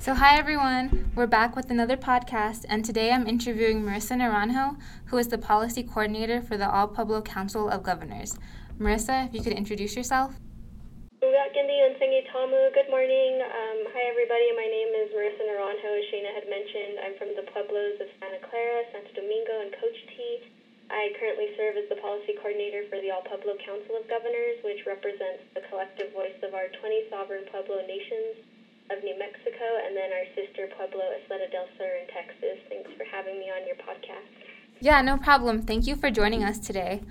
So, hi everyone, we're back with another podcast, and today I'm interviewing Marissa Naranjo, who is the policy coordinator for the All Pueblo Council of Governors. Marissa, if you could introduce yourself. Good morning. Um, hi, everybody. My name is Marissa Naranjo. As Shayna had mentioned, I'm from the Pueblos of Santa Clara, Santo Domingo, and Coach T. I currently serve as the policy coordinator for the All Pueblo Council of Governors, which represents the collective voice of our 20 sovereign Pueblo nations of New Mexico and then our sister Pueblo, Ysleta del Sur in Texas. Thanks for having me on your podcast. Yeah, no problem. Thank you for joining us today.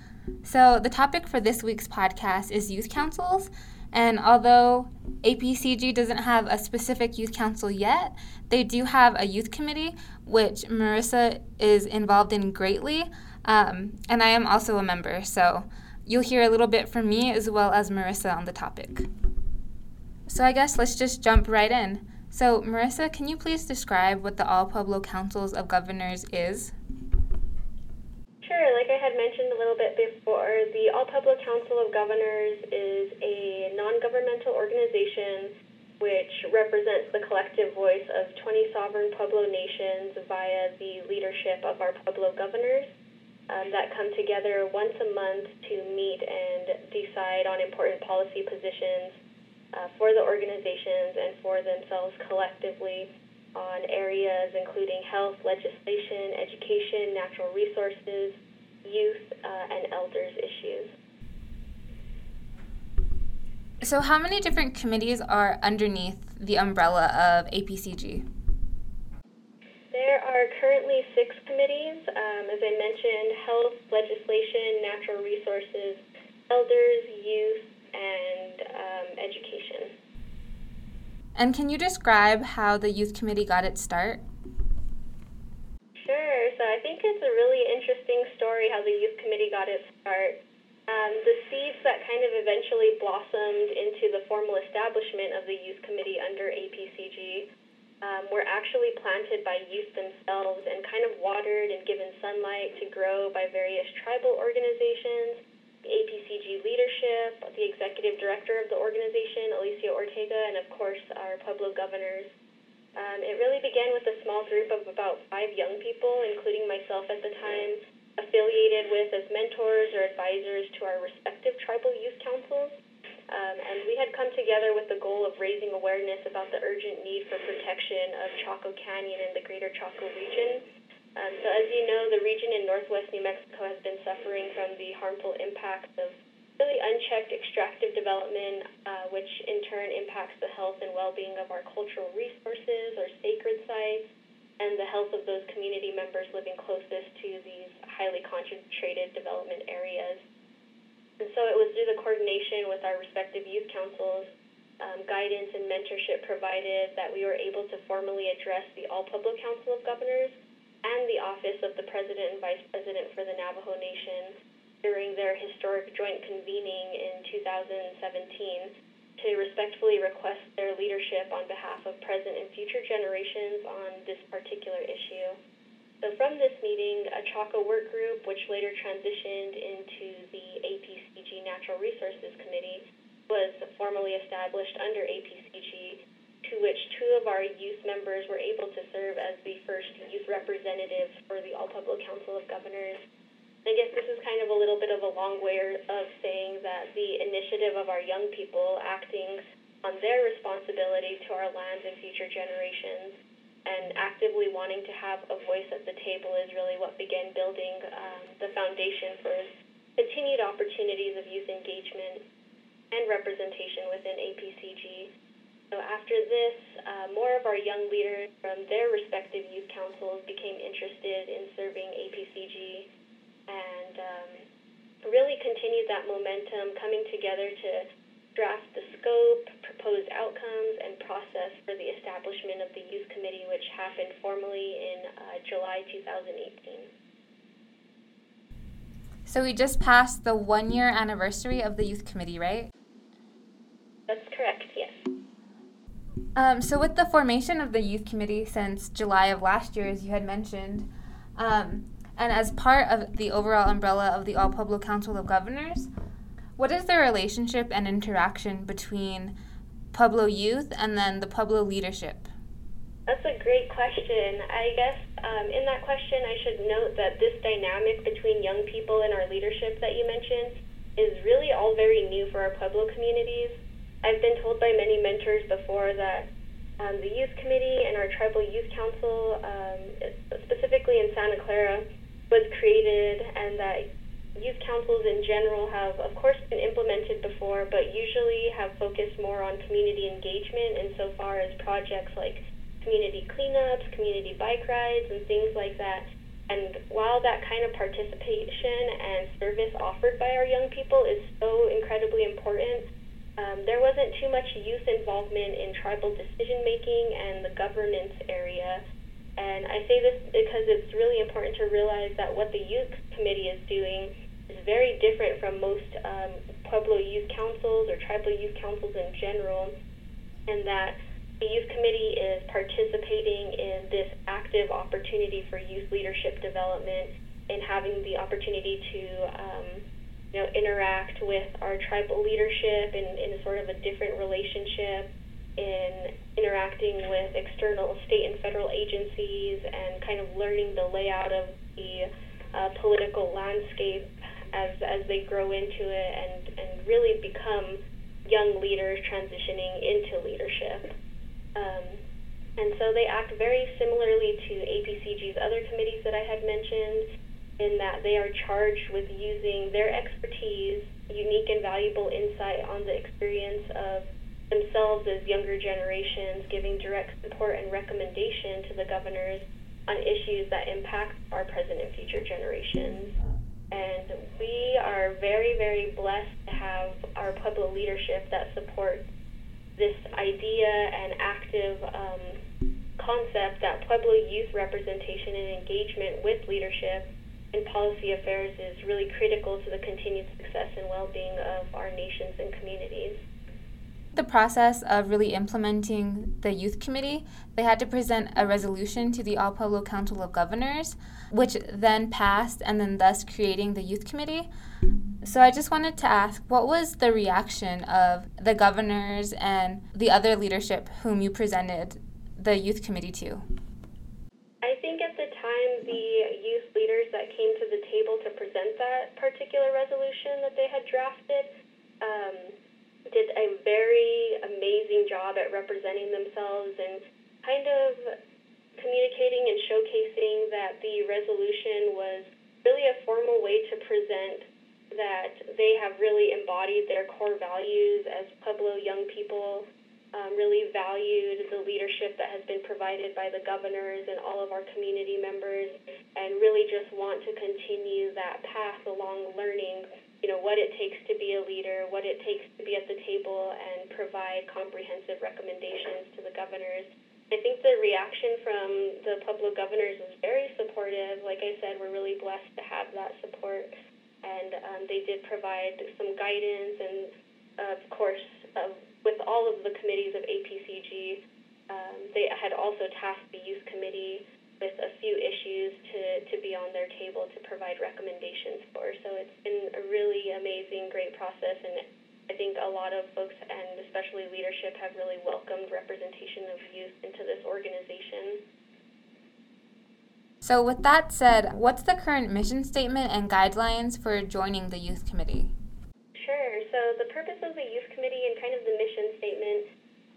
So, the topic for this week's podcast is youth councils. And although APCG doesn't have a specific youth council yet, they do have a youth committee, which Marissa is involved in greatly. Um, and I am also a member, so you'll hear a little bit from me as well as Marissa on the topic. So I guess let's just jump right in. So, Marissa, can you please describe what the All Pueblo Councils of Governors is? Sure. Like I had mentioned a little bit before, the All Pueblo Council of Governors is a non governmental organization which represents the collective voice of 20 sovereign Pueblo nations via the leadership of our Pueblo governors um, that come together once a month to meet and decide on important policy positions uh, for the organizations and for themselves collectively on areas including health, legislation, education, natural resources, youth, uh, and elders issues. So, how many different committees are underneath the umbrella of APCG? There are currently six committees. Um, as I mentioned, health, legislation, natural resources, elders, youth, and um, education. And can you describe how the youth committee got its start? Sure. So I think it's a really interesting story how the youth committee got its start. Um, the seeds that kind of eventually blossomed into the formal establishment of the youth committee under APCG um, were actually planted by youth themselves and kind of watered and given sunlight to grow by various tribal organizations APCG leadership, the executive director of the organization, Alicia Ortega, and of course our Pueblo governors. Um, it really began with a small group of about five young people, including myself at the time, affiliated with as mentors or advisors to our respective tribal youth councils. Um, and we had come together with the goal of raising awareness about the urgent need for protection of Chaco Canyon and the greater Chaco region um, so as you know, the region in northwest New Mexico has been suffering from the harmful impacts of really unchecked extractive development, uh, which in turn impacts the health and well-being of our cultural resources, our sacred sites, and the health of those community members living closest to these highly concentrated development areas. And so it was through the coordination with our respective youth councils, um, guidance and mentorship provided that we were able to formally address the All Pueblo Council of Governors and the Office of the President and Vice President for the Navajo Nation during their historic joint convening in 2017 to respectfully request their leadership on behalf of present and future generations on this particular issue. So, from this meeting, a Chaco work group, which later transitioned into the APCG Natural Resources Committee, was formally established under APCG to which two of our youth members were able to serve as the first youth representatives for the All Pueblo Council of Governors. I guess this is kind of a little bit of a long way of saying that the initiative of our young people acting on their responsibility to our lands and future generations and actively wanting to have a voice at the table is really what began building um, the foundation for continued opportunities of youth engagement and representation within APCG. So after this, uh, more of our young leaders from their respective youth councils became interested in serving APCG and um, really continued that momentum, coming together to draft the scope, proposed outcomes, and process for the establishment of the Youth Committee, which happened formally in uh, July 2018. So we just passed the one year anniversary of the Youth Committee, right? That's correct. Um, so, with the formation of the youth committee since July of last year, as you had mentioned, um, and as part of the overall umbrella of the All Pueblo Council of Governors, what is the relationship and interaction between Pueblo youth and then the Pueblo leadership? That's a great question. I guess um, in that question, I should note that this dynamic between young people and our leadership that you mentioned is really all very new for our Pueblo communities. I've been told by many mentors before that um, the youth committee and our tribal youth council, um, specifically in Santa Clara, was created, and that youth councils in general have, of course, been implemented before, but usually have focused more on community engagement insofar as projects like community cleanups, community bike rides, and things like that. And while that kind of participation and service offered by our young people is so incredibly important, um, there wasn't too much youth involvement in tribal decision making and the governance area. And I say this because it's really important to realize that what the youth committee is doing is very different from most um, Pueblo youth councils or tribal youth councils in general, and that the youth committee is participating in this active opportunity for youth leadership development and having the opportunity to um, you know interact with our tribal leadership in, in sort of a different relationship in interacting with external state and federal agencies and kind of learning the layout of the uh, political landscape as as they grow into it and and really become young leaders transitioning into leadership. Um, and so they act very similarly to APCG's other committees that I had mentioned, in that they are charged with using their expertise, unique and valuable insight on the experience of themselves as younger generations, giving direct support and recommendation to the governors on issues that impact our present and future generations. And we are very, very blessed to have our Pueblo leadership that supports this idea and active um, concept that Pueblo youth representation and engagement with leadership in policy affairs is really critical to the continued success and well being of our nations and communities. The process of really implementing the youth committee, they had to present a resolution to the All Pueblo Council of Governors, which then passed, and then thus creating the youth committee. So I just wanted to ask what was the reaction of the governors and the other leadership whom you presented the youth committee to? I think at the time the that came to the table to present that particular resolution that they had drafted um, did a very amazing job at representing themselves and kind of communicating and showcasing that the resolution was really a formal way to present that they have really embodied their core values as Pueblo young people, um, really valued the leadership that has been provided by the governors and all of our community members, and really just want to continue that path along learning, you know, what it takes to be a leader, what it takes to be at the table, and provide comprehensive recommendations to the governors. I think the reaction from the Pueblo governors was very supportive. Like I said, we're really blessed to have that support and um, they did provide some guidance and, of course, uh, with all of the committees of APCG, um, they had also tasked the youth committee with a few issues to, to be on their table to provide recommendations for. So it's been a really amazing, great process, and I think a lot of folks, and especially leadership, have really welcomed representation of youth into this organization. So, with that said, what's the current mission statement and guidelines for joining the Youth Committee? So, the purpose of the Youth Committee and kind of the mission statement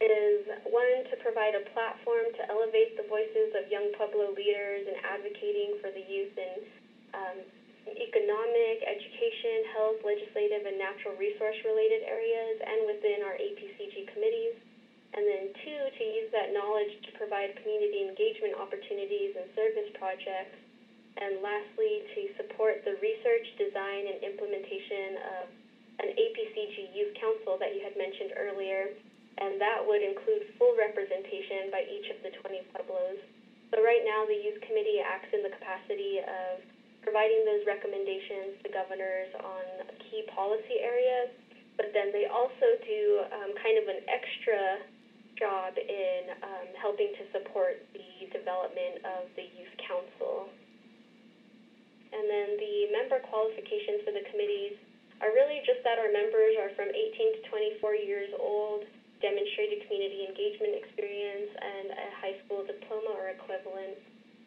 is one, to provide a platform to elevate the voices of young Pueblo leaders and advocating for the youth in um, economic, education, health, legislative, and natural resource related areas and within our APCG committees. And then two, to use that knowledge to provide community engagement opportunities and service projects. And lastly, to support the research, design, and implementation of an APCG Youth Council that you had mentioned earlier. And that would include full representation by each of the 20 pueblos. So right now, the Youth Committee acts in the capacity of providing those recommendations to governors on key policy areas, but then they also do um, kind of an extra job in um, helping to support the development of the youth council. And then the member qualifications for the committees are really just that our members are from 18 to 24 years old demonstrated community engagement experience, and a high school diploma or equivalent.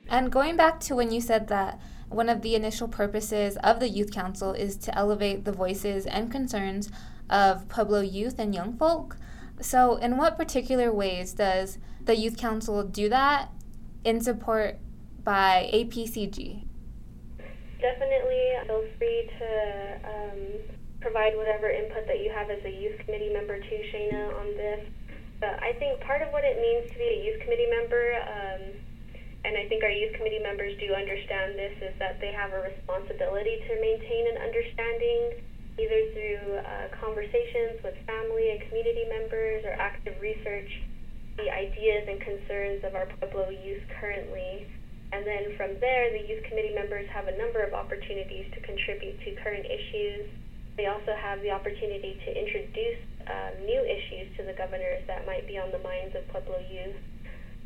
And going back to when you said that one of the initial purposes of the Youth Council is to elevate the voices and concerns of Pueblo youth and young folk. So, in what particular ways does the Youth Council do that in support by APCG? Definitely feel free to um, provide whatever input that you have as a youth committee member too, Shayna, on this. But I think part of what it means to be a youth committee member, um, and I think our youth committee members do understand this, is that they have a responsibility to maintain an understanding either through uh, conversations with family and community members or active research, the ideas and concerns of our Pueblo youth currently. And then from there, the youth committee members have a number of opportunities to contribute to current issues they also have the opportunity to introduce um, new issues to the governors that might be on the minds of Pueblo youth.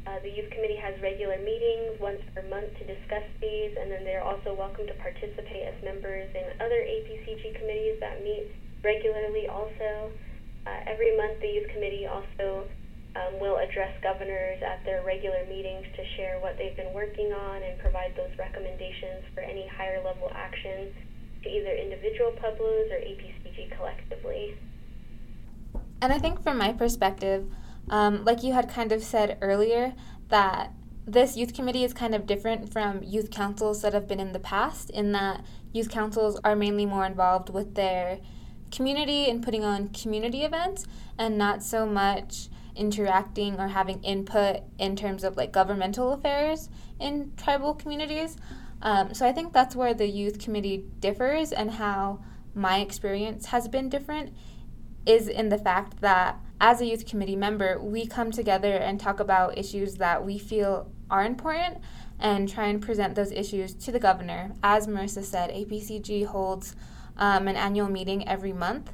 Uh, the Youth Committee has regular meetings once per month to discuss these, and then they're also welcome to participate as members in other APCG committees that meet regularly also. Uh, every month, the Youth Committee also um, will address governors at their regular meetings to share what they've been working on and provide those recommendations for any higher level action to either individual Pueblos or APCG collectively. And I think from my perspective, um, like you had kind of said earlier, that this youth committee is kind of different from youth councils that have been in the past, in that youth councils are mainly more involved with their community and putting on community events and not so much interacting or having input in terms of like governmental affairs in tribal communities. Um, so I think that's where the youth committee differs and how my experience has been different is in the fact that as a youth committee member, we come together and talk about issues that we feel are important and try and present those issues to the governor. As Marissa said, APCG holds um, an annual meeting every month.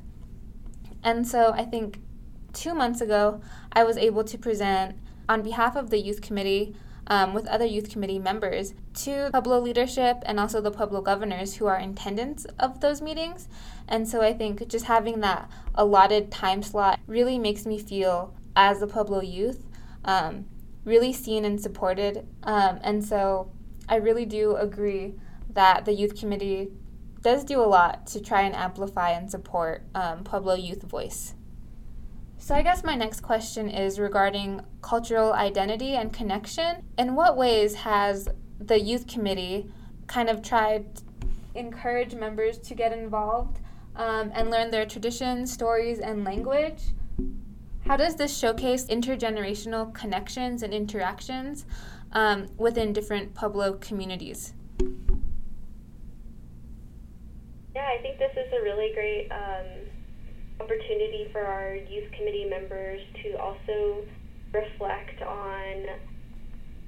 And so I think two months ago, I was able to present on behalf of the youth committee um, with other youth committee members to Pueblo leadership and also the Pueblo governors who are in attendance of those meetings. And so I think just having that allotted time slot really makes me feel, as a Pueblo youth, um, really seen and supported. Um, and so I really do agree that the youth committee does do a lot to try and amplify and support um, Pueblo youth voice. So, I guess my next question is regarding cultural identity and connection. In what ways has the youth committee kind of tried to encourage members to get involved um, and learn their traditions, stories, and language? How does this showcase intergenerational connections and interactions um, within different Pueblo communities? Yeah, I think this is a really great um, opportunity for our youth committee members to also reflect on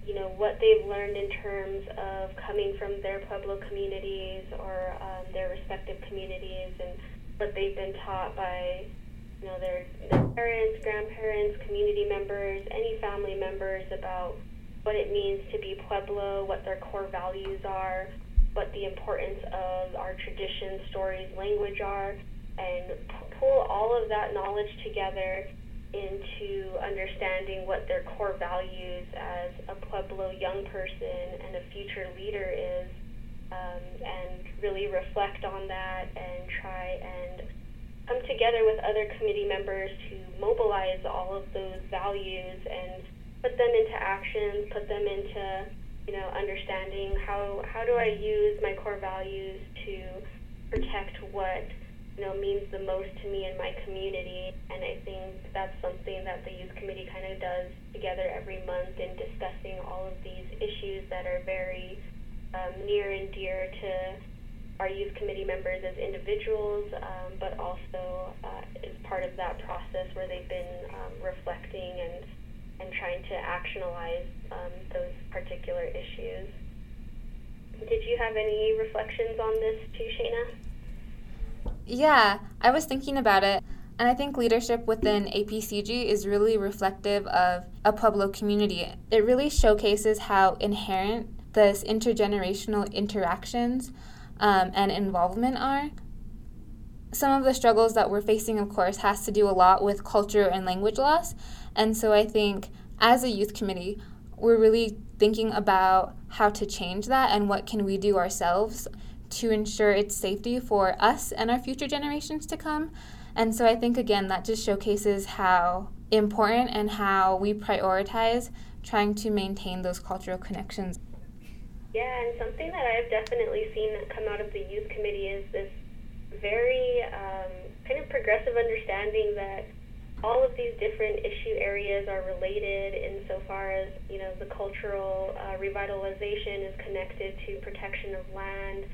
you know what they've learned in terms of coming from their Pueblo communities or um, their respective communities and what they've been taught by you know their, their parents, grandparents, community members, any family members about what it means to be Pueblo, what their core values are, what the importance of our traditions, stories, language are, and pull all of that knowledge together into understanding what their core values as a Pueblo young person and a future leader is, um, and really reflect on that and try and come together with other committee members to mobilize all of those values and put them into action, put them into you know understanding how how do I use my core values to protect what you know means the most to me and my community and I think that's something that the youth committee kind of does together every month in discussing all of these issues that are very um, near and dear to our youth committee members as individuals um, but also uh, as part of that process where they've been um, reflecting and and trying to actionalize um, those particular issues. Did you have any reflections on this too, Shayna? Yeah, I was thinking about it. And I think leadership within APCG is really reflective of a Pueblo community. It really showcases how inherent this intergenerational interactions um, and involvement are. some of the struggles that we're facing, of course, has to do a lot with culture and language loss. And so I think as a youth committee, we're really thinking about how to change that and what can we do ourselves to ensure its safety for us and our future generations to come. And so I think, again, that just showcases how important and how we prioritize trying to maintain those cultural connections. Yeah, and something that I've definitely seen come out of the youth committee is this very um, kind of progressive understanding that all of these different issue areas are related insofar as you know the cultural uh, revitalization is connected to protection of land,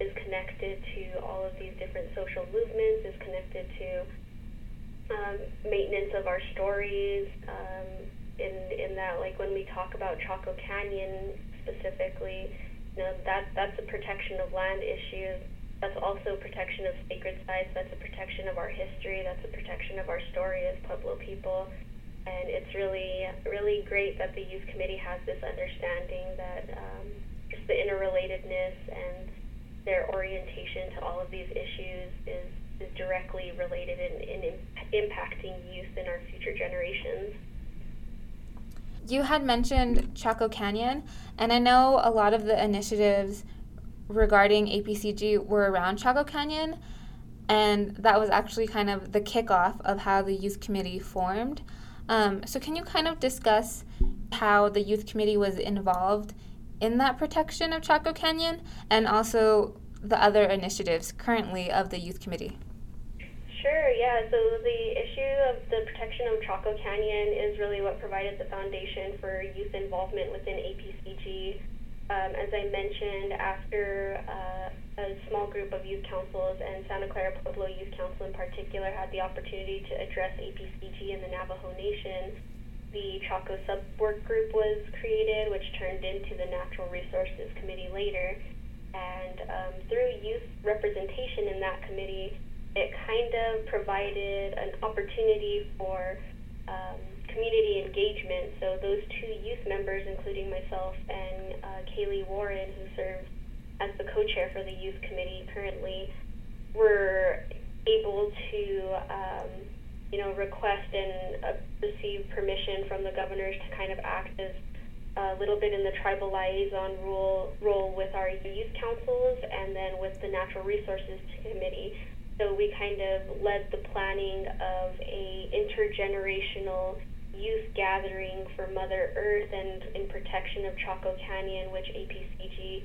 is connected to all of these different social movements, is connected to um, maintenance of our stories. Um, in in that, like when we talk about Chaco Canyon specifically, you know that that's a protection of land issue that's also protection of sacred sites. That's a protection of our history. That's a protection of our story as Pueblo people. And it's really, really great that the youth committee has this understanding that um, just the interrelatedness and their orientation to all of these issues is, is directly related in, in impacting youth in our future generations. You had mentioned Chaco Canyon, and I know a lot of the initiatives regarding APCG were around Chaco Canyon, and that was actually kind of the kickoff of how the youth committee formed. Um, so, can you kind of discuss how the youth committee was involved in that protection of Chaco Canyon and also the other initiatives currently of the youth committee? Sure, yeah. So the issue of the protection of Chaco Canyon is really what provided the foundation for youth involvement within APCG. Um, as I mentioned, after uh, a small group of youth councils and Santa Clara Pueblo Youth Council in particular had the opportunity to address APCG in the Navajo Nation, the Chaco Sub Work Group was created, which turned into the Natural Resources Committee later. And um, through youth representation in that committee, it kind of provided an opportunity for um, community engagement. So those two youth members, including myself and uh, Kaylee Warren, who serves as the co-chair for the youth committee currently, were able to, um, you know, request and uh, receive permission from the governors to kind of act as a little bit in the tribal liaison role role with our youth councils and then with the natural resources committee. So we kind of led the planning of a intergenerational youth gathering for Mother Earth and in protection of Chaco Canyon, which APCG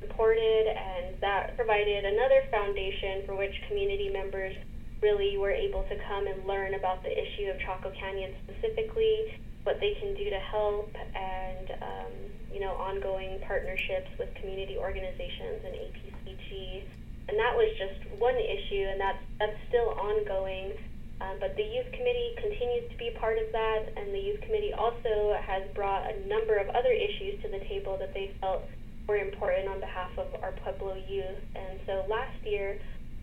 supported, and that provided another foundation for which community members really were able to come and learn about the issue of Chaco Canyon specifically, what they can do to help, and um, you know ongoing partnerships with community organizations and APCG. And that was just one issue, and that's that's still ongoing. Um, but the youth committee continues to be part of that, and the youth committee also has brought a number of other issues to the table that they felt were important on behalf of our Pueblo youth. And so last year,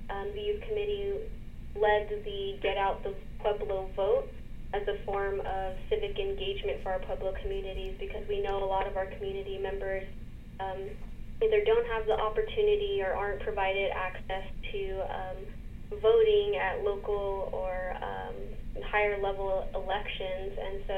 um, the youth committee led the Get Out the Pueblo vote as a form of civic engagement for our Pueblo communities because we know a lot of our community members um, either don't have the opportunity or aren't provided access to. Um, voting at local or um, higher level elections. And so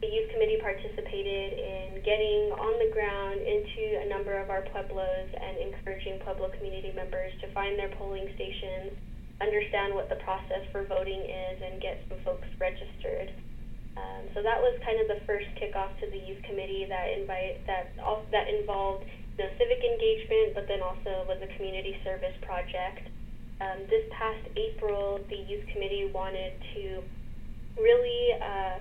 the youth committee participated in getting on the ground into a number of our pueblos and encouraging Pueblo community members to find their polling stations, understand what the process for voting is, and get some folks registered. Um, so that was kind of the first kickoff to the youth committee that invite that all, that involved you know, civic engagement, but then also was a community service project um, this past April, the youth committee wanted to really uh,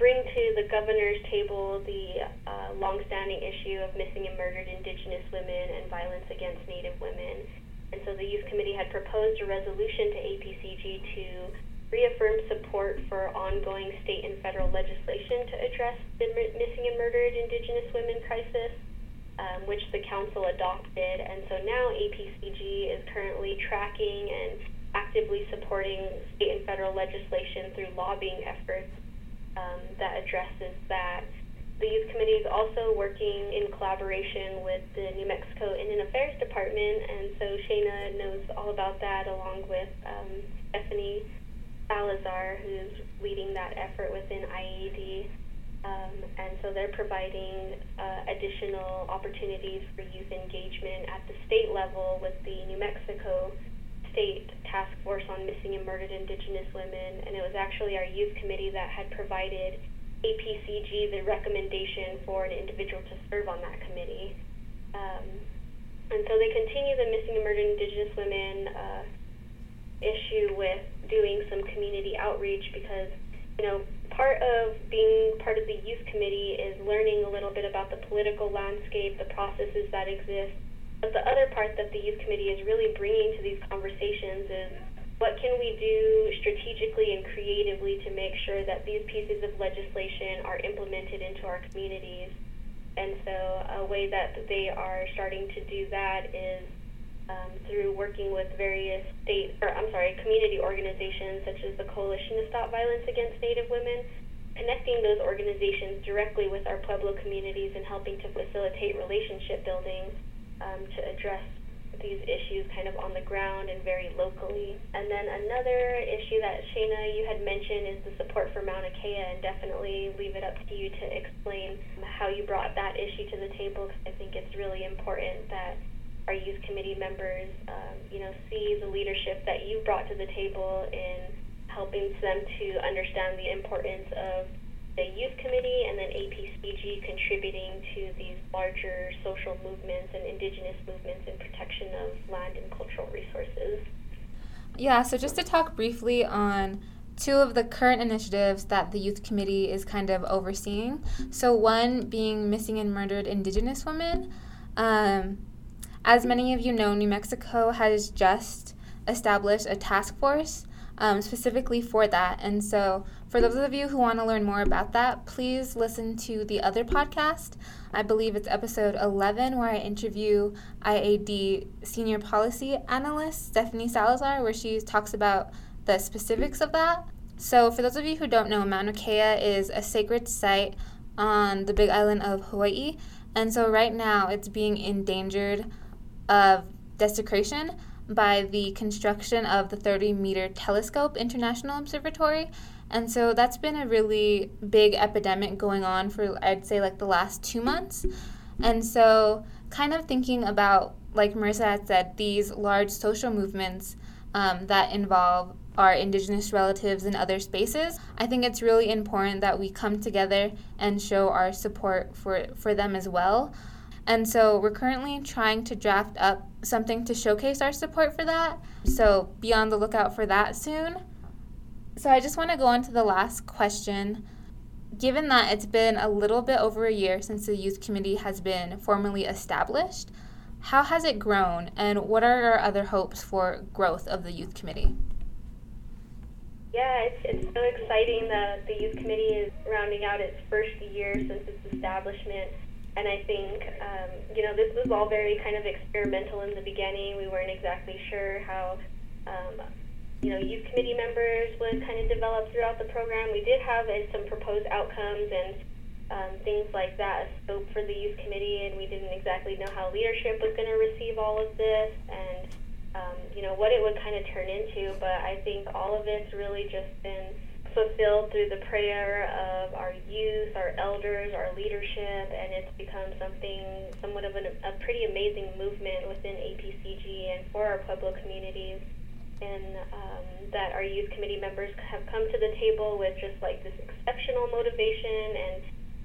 bring to the governor's table the uh, longstanding issue of missing and murdered Indigenous women and violence against Native women. And so the youth committee had proposed a resolution to APCG to reaffirm support for ongoing state and federal legislation to address the missing and murdered Indigenous women crisis um, which the council adopted. And so now APCG is currently tracking and actively supporting state and federal legislation through lobbying efforts um, that addresses that. The youth committee is also working in collaboration with the New Mexico Indian Affairs Department, and so Shayna knows all about that, along with um, Stephanie Salazar, who's leading that effort within IAD. Um, and so they're providing uh, additional opportunities for youth engagement at the state level with the New Mexico State Task Force on Missing and Murdered Indigenous Women. And it was actually our youth committee that had provided APCG the recommendation for an individual to serve on that committee. Um, and so they continue the missing and murdered Indigenous women uh, issue with doing some community outreach because, you know, part of being part of the youth committee is learning a little bit about the political landscape, the processes that exist. But the other part that the youth committee is really bringing to these conversations is what can we do strategically and creatively to make sure that these pieces of legislation are implemented into our communities? And so, a way that they are starting to do that is um, through working with various state, or I'm sorry, community organizations such as the Coalition to Stop Violence Against Native Women, connecting those organizations directly with our Pueblo communities and helping to facilitate relationship building um, to address these issues kind of on the ground and very locally. And then another issue that Shayna you had mentioned is the support for Mauna Kea, and definitely leave it up to you to explain how you brought that issue to the table. Because I think it's really important that our youth committee members, um, you know, see the leadership that you brought to the table in helping them to understand the importance of the youth committee and then APCG contributing to these larger social movements and indigenous movements in protection of land and cultural resources. Yeah, so just to talk briefly on two of the current initiatives that the youth committee is kind of overseeing. So, one being missing and murdered indigenous women. Um, as many of you know, New Mexico has just established a task force um, specifically for that. And so, for those of you who want to learn more about that, please listen to the other podcast. I believe it's episode 11, where I interview IAD senior policy analyst Stephanie Salazar, where she talks about the specifics of that. So, for those of you who don't know, Mauna Kea is a sacred site on the big island of Hawaii. And so, right now, it's being endangered of desecration by the construction of the 30 meter telescope international observatory. And so that's been a really big epidemic going on for i'd say like the last two months. And so kind of thinking about like marissa had said these large social movements um, that involve our indigenous relatives in other spaces i think it's really important that we come together and show our support for, for them as well and so we're currently trying to draft up something to showcase our support for that. So be on the lookout for that soon. So I just want to go on to the last question. Given that it's been a little bit over a year since the youth committee has been formally established, how has it grown and what are your other hopes for growth of the youth committee? Yeah, it's, it's so exciting that the youth committee is rounding out its first year since its establishment and I think, um, you know, this was all very kind of experimental in the beginning. We weren't exactly sure how, um, you know, youth committee members would kind of develop throughout the program. We did have uh, some proposed outcomes and um, things like that, a scope for the youth committee, and we didn't exactly know how leadership was going to receive all of this and, um, you know, what it would kind of turn into. But I think all of it's really just been fulfilled through the prayer of our youth, our elders, our leadership, and it's become something somewhat of an, a pretty amazing movement within APCG and for our Pueblo communities. And um, that our youth committee members have come to the table with just like this exceptional motivation and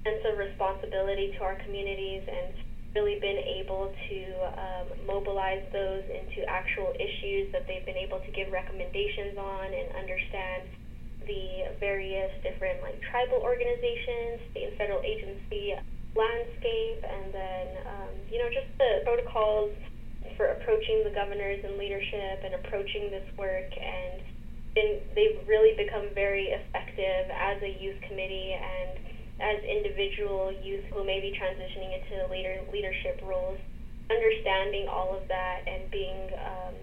sense of responsibility to our communities and really been able to um, mobilize those into actual issues that they've been able to give recommendations on and understand the various different like tribal organizations, state and federal agency landscape, and then um, you know just the protocols for approaching the governors and leadership and approaching this work. And been, they've really become very effective as a youth committee and as individual youth who may be transitioning into later leadership roles, understanding all of that and being um,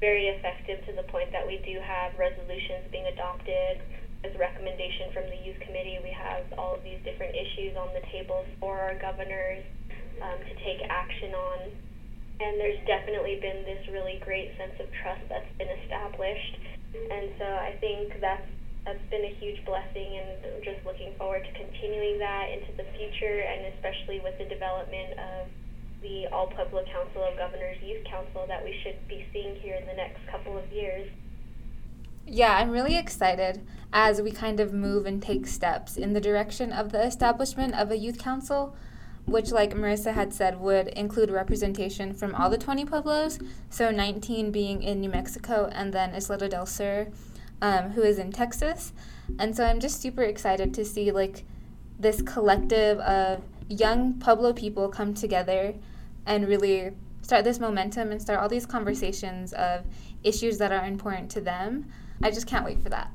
very effective to the point that we do have resolutions being adopted as recommended recommendation from the youth committee. We have all of these different issues on the table for our governors um, to take action on. And there's definitely been this really great sense of trust that's been established. And so I think that's that's been a huge blessing, and I'm just looking forward to continuing that into the future, and especially with the development of the All Pueblo Council of Governors Youth Council that we should be seeing here in the next couple of years. Yeah, I'm really excited as we kind of move and take steps in the direction of the establishment of a youth council, which, like Marissa had said, would include representation from all the 20 pueblos, so 19 being in New Mexico and then Ysleta del Sur, um, who is in Texas. And so I'm just super excited to see like this collective of young Pueblo people come together and really start this momentum and start all these conversations of issues that are important to them. I just can't wait for that.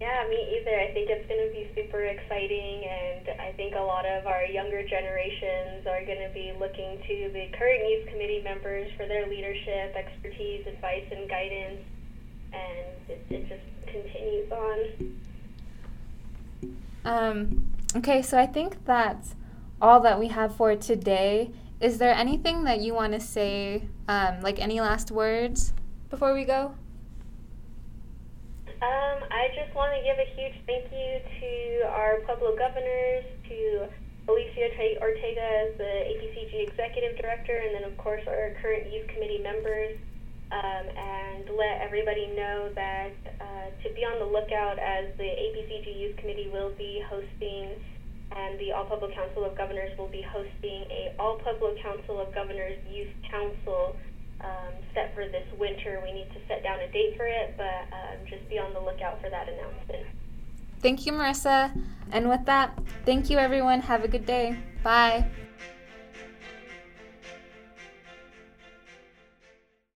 Yeah, me either. I think it's going to be super exciting, and I think a lot of our younger generations are going to be looking to the current youth committee members for their leadership, expertise, advice, and guidance, and it, it just continues on. Um, okay, so I think that's all that we have for today. Is there anything that you want to say, um, like any last words before we go? Um, I just want to give a huge thank you to our Pueblo governors, to Alicia Ortega as the APCG executive director, and then, of course, our current youth committee members, um, and let everybody know that uh, to be on the lookout as the APCG youth committee will be hosting and the All Pueblo Council of Governors will be hosting a All Pueblo Council of Governors Youth Council um, set for this winter. We need to set down a date for it, but um, just be on the lookout for that announcement. Thank you, Marissa. And with that, thank you, everyone. Have a good day. Bye.